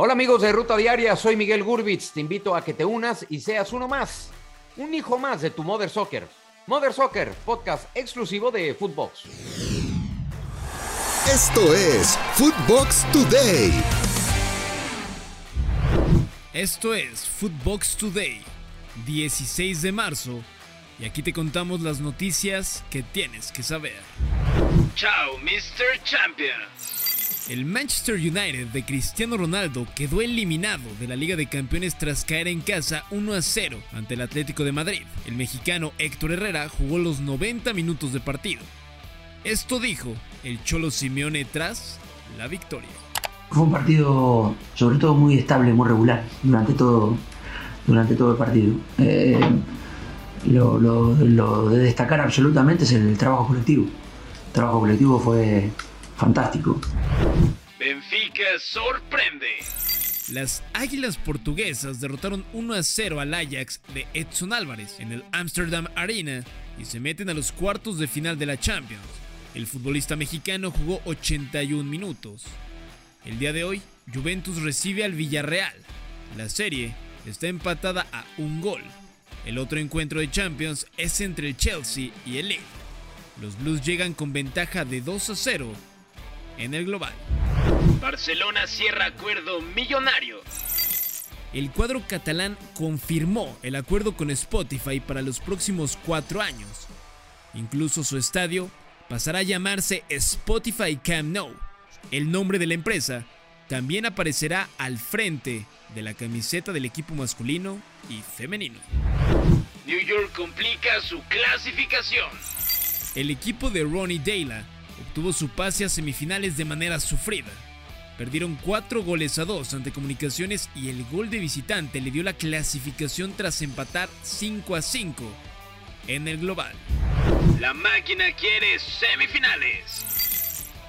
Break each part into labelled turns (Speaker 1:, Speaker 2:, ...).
Speaker 1: Hola amigos de Ruta Diaria, soy Miguel Gurbitz. Te invito a que te unas y seas uno más, un hijo más de tu Mother Soccer. Mother Soccer, podcast exclusivo de Footbox.
Speaker 2: Esto es Footbox Today.
Speaker 3: Esto es Footbox Today, 16 de marzo, y aquí te contamos las noticias que tienes que saber.
Speaker 4: Chao, Mr. Champion.
Speaker 3: El Manchester United de Cristiano Ronaldo quedó eliminado de la Liga de Campeones tras caer en casa 1 a 0 ante el Atlético de Madrid. El mexicano Héctor Herrera jugó los 90 minutos de partido. Esto dijo el Cholo Simeone tras la victoria.
Speaker 5: Fue un partido sobre todo muy estable, muy regular durante todo, durante todo el partido. Eh, lo, lo- de destacar absolutamente es el trabajo colectivo. El trabajo colectivo fue fantástico.
Speaker 4: Benfica sorprende.
Speaker 3: Las Águilas Portuguesas derrotaron 1 a 0 al Ajax de Edson Álvarez en el Amsterdam Arena y se meten a los cuartos de final de la Champions. El futbolista mexicano jugó 81 minutos. El día de hoy, Juventus recibe al Villarreal. La serie está empatada a un gol. El otro encuentro de Champions es entre el Chelsea y el Lille. Los Blues llegan con ventaja de 2 a 0 en el global.
Speaker 4: Barcelona cierra acuerdo millonario.
Speaker 3: El cuadro catalán confirmó el acuerdo con Spotify para los próximos cuatro años. Incluso su estadio pasará a llamarse Spotify Camp Nou. El nombre de la empresa también aparecerá al frente de la camiseta del equipo masculino y femenino.
Speaker 4: New York complica su clasificación.
Speaker 3: El equipo de Ronnie Dayla obtuvo su pase a semifinales de manera sufrida. Perdieron 4 goles a 2 ante Comunicaciones y el gol de visitante le dio la clasificación tras empatar 5 a 5 en el global.
Speaker 4: La máquina quiere semifinales.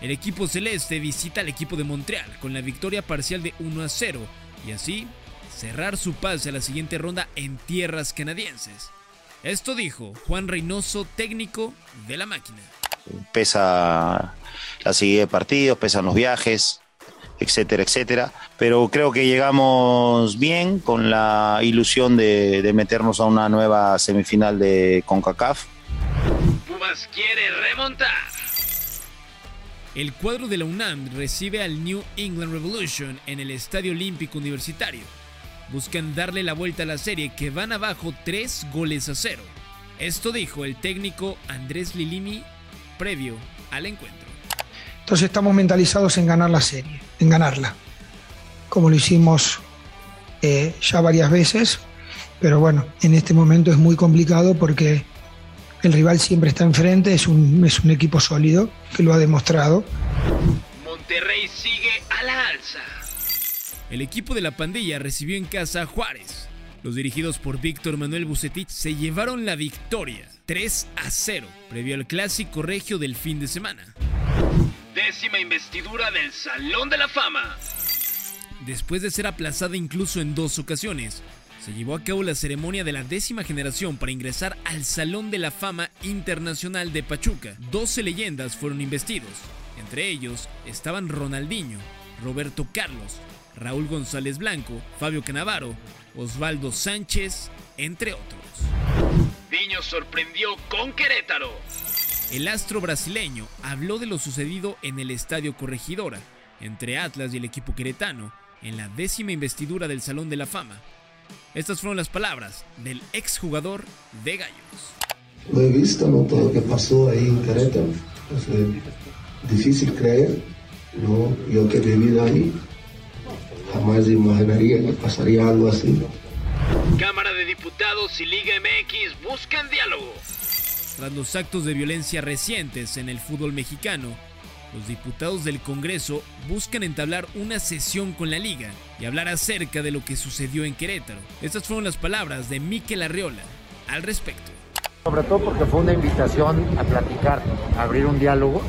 Speaker 3: El equipo celeste visita al equipo de Montreal con la victoria parcial de 1 a 0 y así cerrar su pase a la siguiente ronda en tierras canadienses. Esto dijo Juan Reynoso, técnico de la máquina.
Speaker 6: Pesa la seguida de partidos, pesan los viajes, etcétera, etcétera. Pero creo que llegamos bien con la ilusión de, de meternos a una nueva semifinal de CONCACAF.
Speaker 4: Pumas quiere remontar.
Speaker 3: El cuadro de la UNAM recibe al New England Revolution en el Estadio Olímpico Universitario. Buscan darle la vuelta a la serie que van abajo 3 goles a 0. Esto dijo el técnico Andrés Lilini previo al encuentro.
Speaker 7: Entonces estamos mentalizados en ganar la serie, en ganarla, como lo hicimos eh, ya varias veces, pero bueno, en este momento es muy complicado porque el rival siempre está enfrente, es un, es un equipo sólido que lo ha demostrado.
Speaker 4: Monterrey sigue a la alza.
Speaker 3: El equipo de la pandilla recibió en casa a Juárez. Los dirigidos por Víctor Manuel Bucetich se llevaron la victoria 3 a 0 previo al clásico regio del fin de semana.
Speaker 4: Décima investidura del Salón de la Fama.
Speaker 3: Después de ser aplazada incluso en dos ocasiones, se llevó a cabo la ceremonia de la décima generación para ingresar al Salón de la Fama Internacional de Pachuca. 12 leyendas fueron investidos. Entre ellos estaban Ronaldinho, Roberto Carlos, Raúl González Blanco, Fabio Canavaro, Osvaldo Sánchez, entre otros.
Speaker 4: Viño sorprendió con Querétaro.
Speaker 3: El astro brasileño habló de lo sucedido en el Estadio Corregidora, entre Atlas y el equipo queretano, en la décima investidura del Salón de la Fama. Estas fueron las palabras del exjugador de Gallos.
Speaker 8: Lo he visto, ¿no? Todo lo que pasó ahí en Querétaro. Sea, difícil creer, ¿no? Yo que he vivido ahí, jamás imaginaría que pasaría algo así.
Speaker 4: Cámara de Diputados y Liga MX buscan diálogo.
Speaker 3: Tras los actos de violencia recientes en el fútbol mexicano, los diputados del Congreso buscan entablar una sesión con la liga y hablar acerca de lo que sucedió en Querétaro. Estas fueron las palabras de Miquel Arriola al respecto.
Speaker 9: Sobre todo porque fue una invitación a platicar, a abrir un diálogo,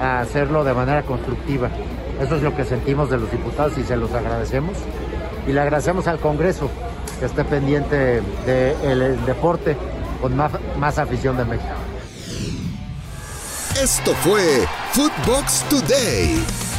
Speaker 9: a hacerlo de manera constructiva. Eso es lo que sentimos de los diputados y se los agradecemos. Y le agradecemos al Congreso que esté pendiente del deporte con más, más afición de México.
Speaker 2: Esto fue Footbox Today.